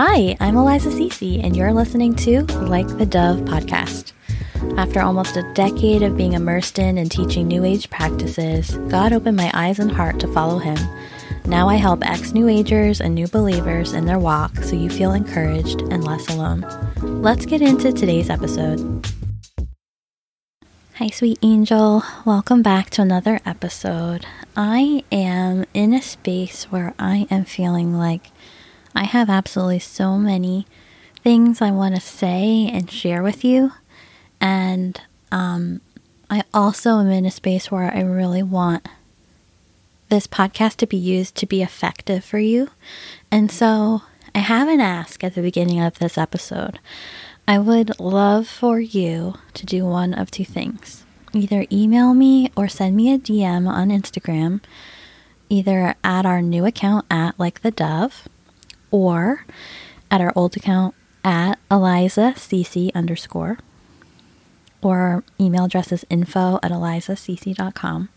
Hi, I'm Eliza Cece, and you're listening to Like the Dove podcast. After almost a decade of being immersed in and teaching New Age practices, God opened my eyes and heart to follow Him. Now I help ex New Agers and new believers in their walk so you feel encouraged and less alone. Let's get into today's episode. Hi, sweet angel. Welcome back to another episode. I am in a space where I am feeling like I have absolutely so many things I want to say and share with you. And um, I also am in a space where I really want this podcast to be used to be effective for you. And so I have an ask at the beginning of this episode. I would love for you to do one of two things either email me or send me a DM on Instagram, either at our new account at like the dove or at our old account at Eliza CC underscore, or email address is info at elizacc.com.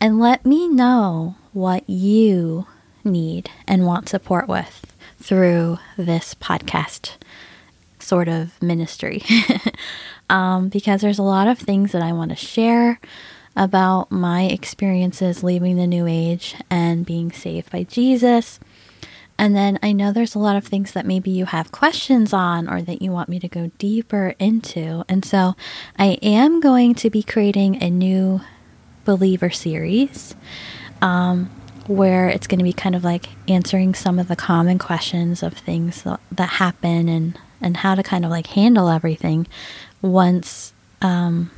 And let me know what you need and want support with through this podcast sort of ministry. um, because there's a lot of things that I want to share about my experiences leaving the New Age and being saved by Jesus and then I know there's a lot of things that maybe you have questions on or that you want me to go deeper into. And so I am going to be creating a new believer series um, where it's going to be kind of like answering some of the common questions of things that, that happen and, and how to kind of like handle everything once, um,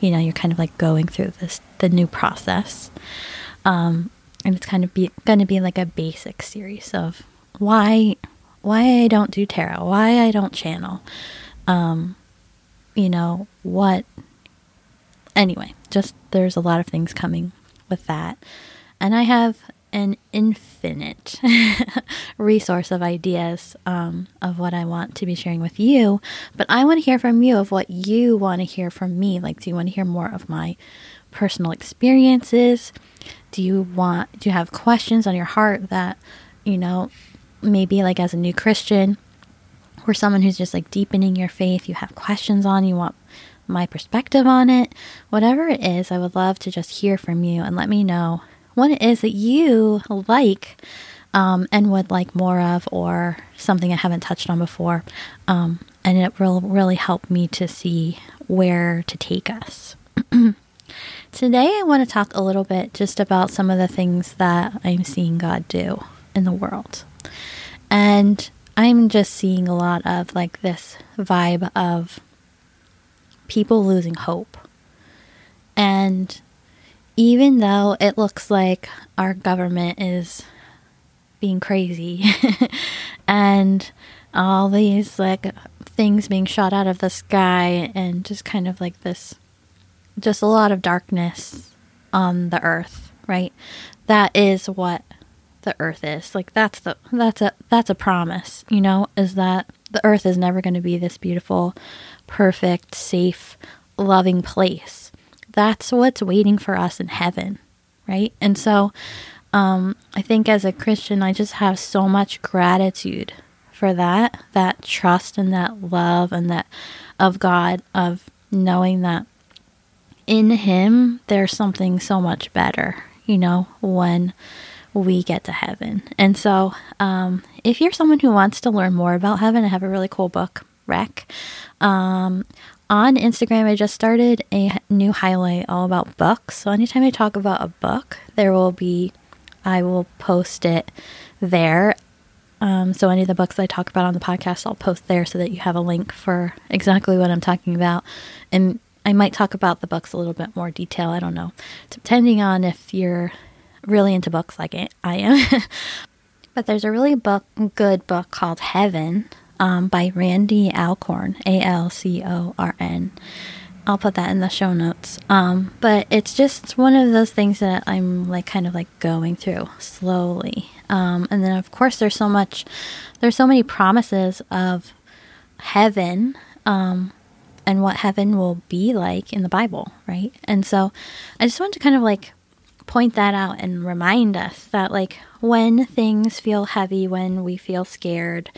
you know, you're kind of like going through this, the new process. Um, and it's kind of be going to be like a basic series of why why I don't do tarot, why I don't channel, um, you know what. Anyway, just there's a lot of things coming with that, and I have an infinite resource of ideas um, of what I want to be sharing with you. But I want to hear from you of what you want to hear from me. Like, do you want to hear more of my personal experiences? Do you want, do you have questions on your heart that, you know, maybe like as a new Christian or someone who's just like deepening your faith, you have questions on, you want my perspective on it, whatever it is, I would love to just hear from you and let me know what is that you like um, and would like more of, or something I haven't touched on before. Um, and it will really help me to see where to take us. Today, I want to talk a little bit just about some of the things that I'm seeing God do in the world. And I'm just seeing a lot of like this vibe of people losing hope. And even though it looks like our government is being crazy and all these like things being shot out of the sky and just kind of like this just a lot of darkness on the earth, right? That is what the earth is. Like that's the that's a that's a promise, you know, is that the earth is never going to be this beautiful, perfect, safe, loving place. That's what's waiting for us in heaven, right? And so um I think as a Christian, I just have so much gratitude for that, that trust and that love and that of God of knowing that in him there's something so much better, you know, when we get to heaven. And so, um, if you're someone who wants to learn more about heaven, I have a really cool book, Rec. Um, on Instagram, I just started a new highlight all about books. So, anytime I talk about a book, there will be, I will post it there. Um, so, any of the books I talk about on the podcast, I'll post there so that you have a link for exactly what I'm talking about. And I might talk about the books a little bit more detail. I don't know, depending on if you're really into books like I am. but there's a really book, good book called Heaven um, by Randy Alcorn, A L C O R N. I'll put that in the show notes. Um, but it's just one of those things that I'm like kind of like going through slowly. Um, and then of course there's so much, there's so many promises of heaven um, and what heaven will be like in the Bible, right? And so I just want to kind of like point that out and remind us that, like, when things feel heavy, when we feel scared,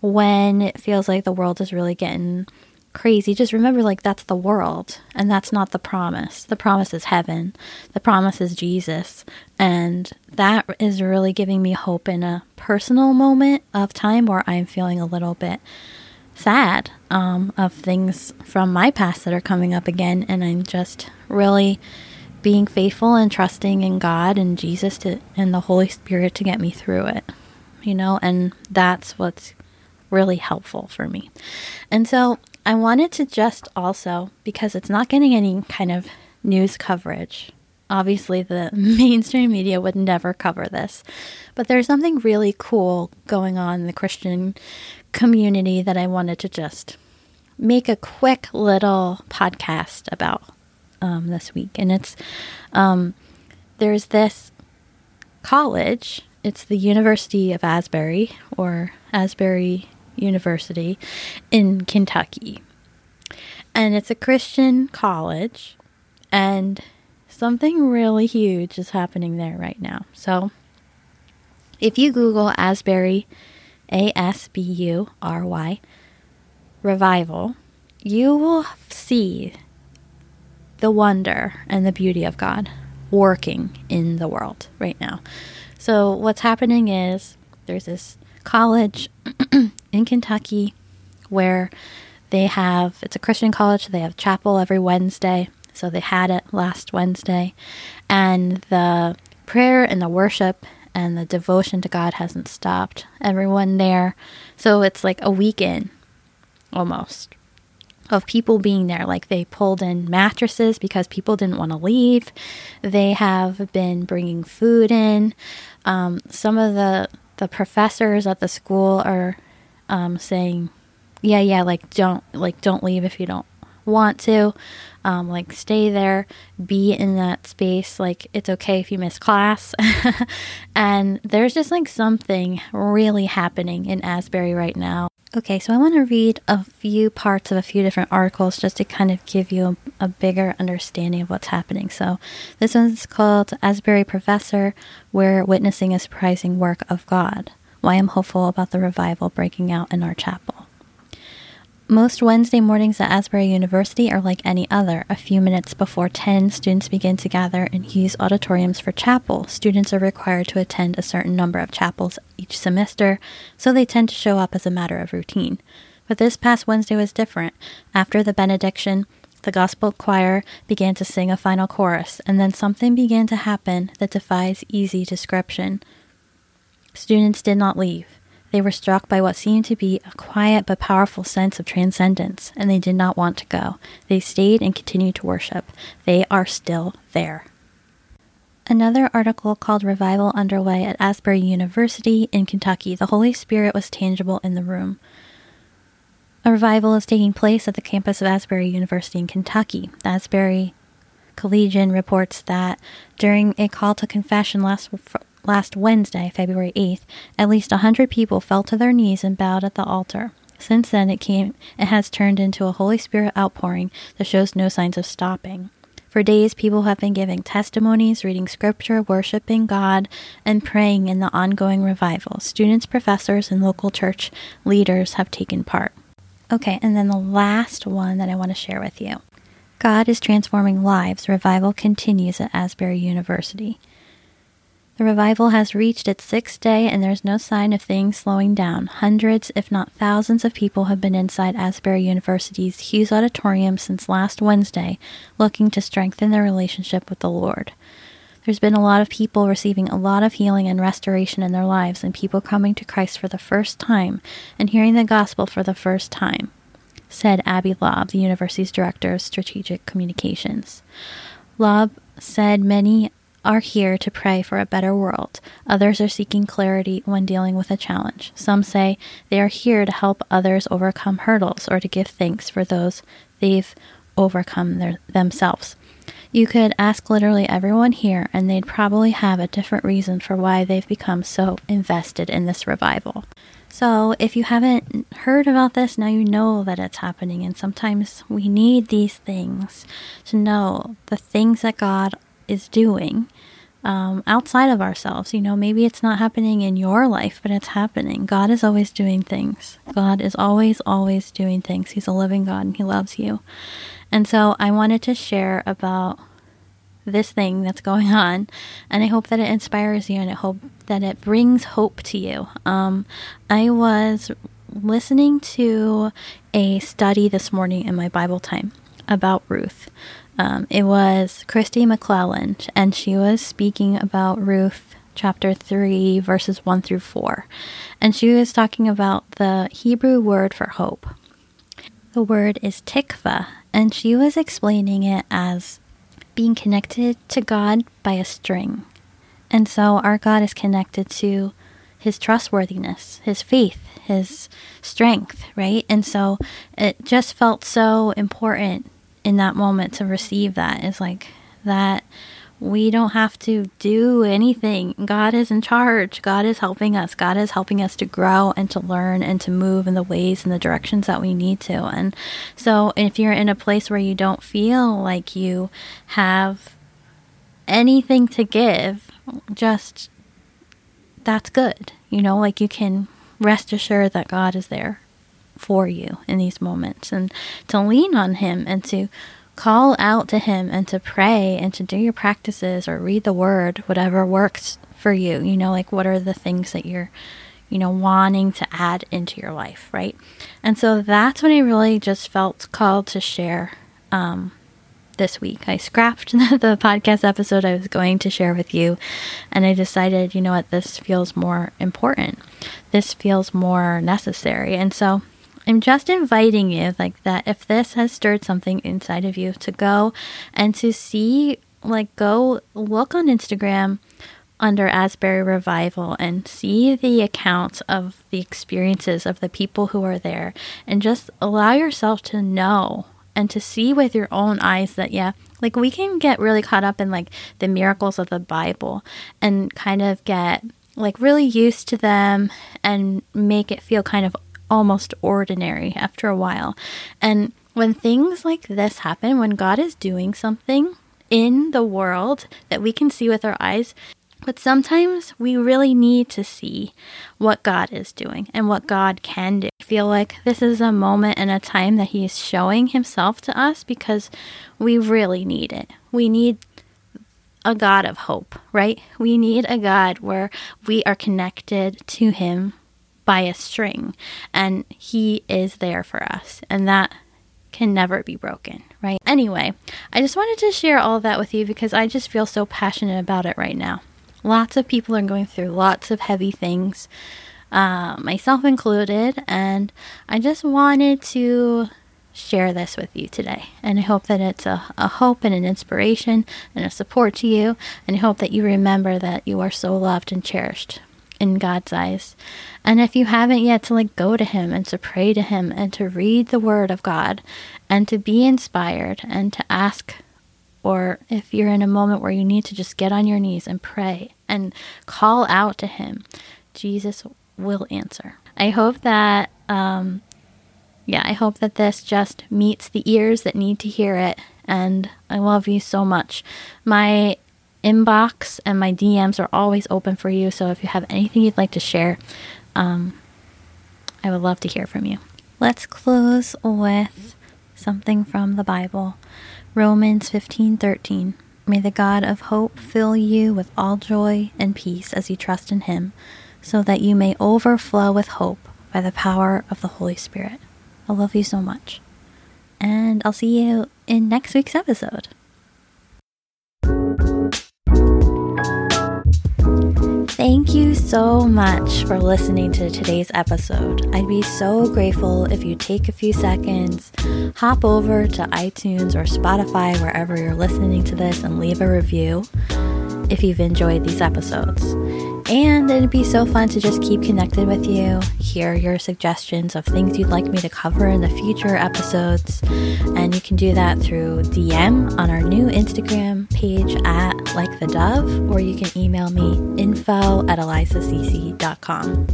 when it feels like the world is really getting crazy, just remember, like, that's the world and that's not the promise. The promise is heaven, the promise is Jesus. And that is really giving me hope in a personal moment of time where I'm feeling a little bit sad um, of things from my past that are coming up again. And I'm just really being faithful and trusting in God and Jesus to, and the Holy Spirit to get me through it, you know, and that's what's really helpful for me. And so I wanted to just also, because it's not getting any kind of news coverage, obviously the mainstream media would never cover this, but there's something really cool going on in the Christian community that I wanted to just make a quick little podcast about um, this week. And it's um, there's this college, it's the University of Asbury or Asbury University in Kentucky. And it's a Christian college, and something really huge is happening there right now. So if you Google Asbury, A S B U R Y, revival, you will see the wonder and the beauty of God working in the world right now. So, what's happening is there's this college in Kentucky where they have it's a Christian college, they have chapel every Wednesday. So, they had it last Wednesday, and the prayer and the worship and the devotion to God hasn't stopped. Everyone there. So, it's like a weekend almost of people being there. Like they pulled in mattresses because people didn't want to leave. They have been bringing food in. Um, some of the the professors at the school are um, saying, "Yeah, yeah, like don't like don't leave if you don't want to. Um, like stay there, be in that space. Like it's okay if you miss class." and there's just like something really happening in Asbury right now. Okay, so I want to read a few parts of a few different articles just to kind of give you a, a, bigger understanding of what's happening. So, this one's called Asbury Professor We're Witnessing a Surprising Work of God. Why I'm hopeful about the revival breaking out in our chapel. Most Wednesday mornings at Asbury University are like any other. A few minutes before 10, students begin to gather in Hughes auditoriums for chapel. Students are required to attend a certain number of chapels each semester, so they tend to show up as a matter of routine. But this past Wednesday was different. After the benediction, the gospel choir began to sing a final chorus, and then something began to happen that defies easy description. Students did not leave. They were struck by what seemed to be a quiet but powerful sense of transcendence, and they did not want to go. They stayed and continued to worship. They are still there. Another article called Revival Underway at Asbury University in Kentucky. The Holy Spirit was tangible in the room. A revival is taking place at the campus of Asbury University in Kentucky. The Asbury Collegian reports that during a call to confession last Last Wednesday, February 8th, at least a hundred people fell to their knees and bowed at the altar. Since then, it came it has turned into a Holy Spirit outpouring that shows no signs of stopping. For days, people have been giving testimonies, reading scripture, worshiping God, and praying in the ongoing revival. Students, professors, and local church leaders have taken part. Okay, and then the last one that I want to share with you God is transforming lives. Revival continues at Asbury University. The revival has reached its sixth day, and there's no sign of things slowing down. Hundreds, if not thousands, of people have been inside Asbury University's Hughes Auditorium since last Wednesday, looking to strengthen their relationship with the Lord. There's been a lot of people receiving a lot of healing and restoration in their lives, and people coming to Christ for the first time and hearing the gospel for the first time, said Abby Lobb, the university's director of strategic communications. Lobb said many are here to pray for a better world. Others are seeking clarity when dealing with a challenge. Some say they are here to help others overcome hurdles or to give thanks for those they've overcome their, themselves. You could ask literally everyone here, and they'd probably have a different reason for why they've become so invested in this revival. So, if you haven't heard about this, now you know that it's happening. And sometimes we need these things to know the things that God is doing um, outside of ourselves. You know, maybe it's not happening in your life, but it's happening. God is always doing things. God is always, always doing things. He's a living God and He loves you. And so I wanted to share about this thing that's going on and i hope that it inspires you and i hope that it brings hope to you um, i was listening to a study this morning in my bible time about ruth um, it was Kristi McLelland, and she was speaking about Ruth chapter 3, verses 1 through 4. And she was talking about the Hebrew word for hope. The word is tikva, and she was explaining it as being connected to God by a string. And so our God is connected to his trustworthiness, his faith, his strength, right? And so it just felt so important in that moment to receive that is like that we don't have to do anything. God is in charge. God is helping us. God is helping us to grow and to learn and to move in the ways and the directions that we need to. And so if you're in a place where you don't feel like you have anything to give, just that's good. You know, like you can rest assured that God is there for you in these moments and to lean on Him and to call out to Him and to pray and to do your practices or read the Word, whatever works for you. You know, like what are the things that you're, you know, wanting to add into your life, right? And so that's when I really just felt called to share um, this week. I scrapped the podcast episode I was going to share with you, and I decided, you know what, this feels more important. This feels more necessary. And so I'm just inviting you, like that, if this has stirred something inside of you, to go and to see, like, go look on Instagram under Asbury Revival and see the accounts of the experiences of the people who are there. And just allow yourself to know and to see with your own eyes that, yeah, like we can get really caught up in like the miracles of the Bible and kind of get like really used to them and make it feel kind of almost ordinary after a while. And when things like this happen, when God is doing something in the world that we can see with our eyes, but sometimes we really need to see what God is doing and what God can do. I feel like this is a moment and a time that He is showing Himself to us because we really need it. We need a God of hope, right? We need a God where we are connected to Him by a string and he is there for us and that can never be broken, right? Anyway, I just wanted to share all that with you because I just feel so passionate about it right now. Lots of people are going through lots of heavy things, uh, myself included, and I just wanted to share this with you today. And I hope that it's a, a hope and an inspiration and a support to you. And I hope that you remember that you are so loved and cherished in God's eyes. And if you haven't yet, to like go to Him and to pray to Him and to read the Word of God and to be inspired and to ask, or if you're in a moment where you need to just get on your knees and pray and call out to Him, Jesus will answer. I hope that, um, yeah, I hope that this just meets the ears that need to hear it. And I love you so much. My inbox and my DMs are always open for you. So if you have anything you'd like to share, um, I would love to hear from you. Let's close with something from the Bible. Romans 15:13. May the God of hope fill you with all joy and peace as you trust in him, so that you may overflow with hope by the power of the Holy Spirit. I love you so much. And I'll see you in next week's episode. Thank you so much for listening to today's episode. I'd be so grateful if you take a few seconds, hop over to iTunes or Spotify, wherever you're listening to this, and leave a review if you've enjoyed these episodes. And it'd be so fun to just keep connected with you, hear your suggestions of things you'd like me to cover in the future episodes. And you can do that through DM on our new Instagram page at Like the Dove, or you can email me info at elizacc.com.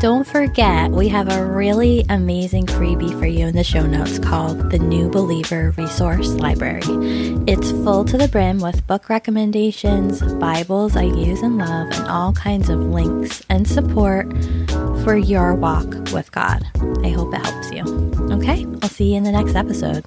don't forget, we have a really amazing freebie for you in the show notes called the New Believer Resource Library. It's full to the brim with book recommendations, Bibles I use and love, and all kinds of links and support for your walk with God. I hope it helps you. Okay, I'll see you in the next episode.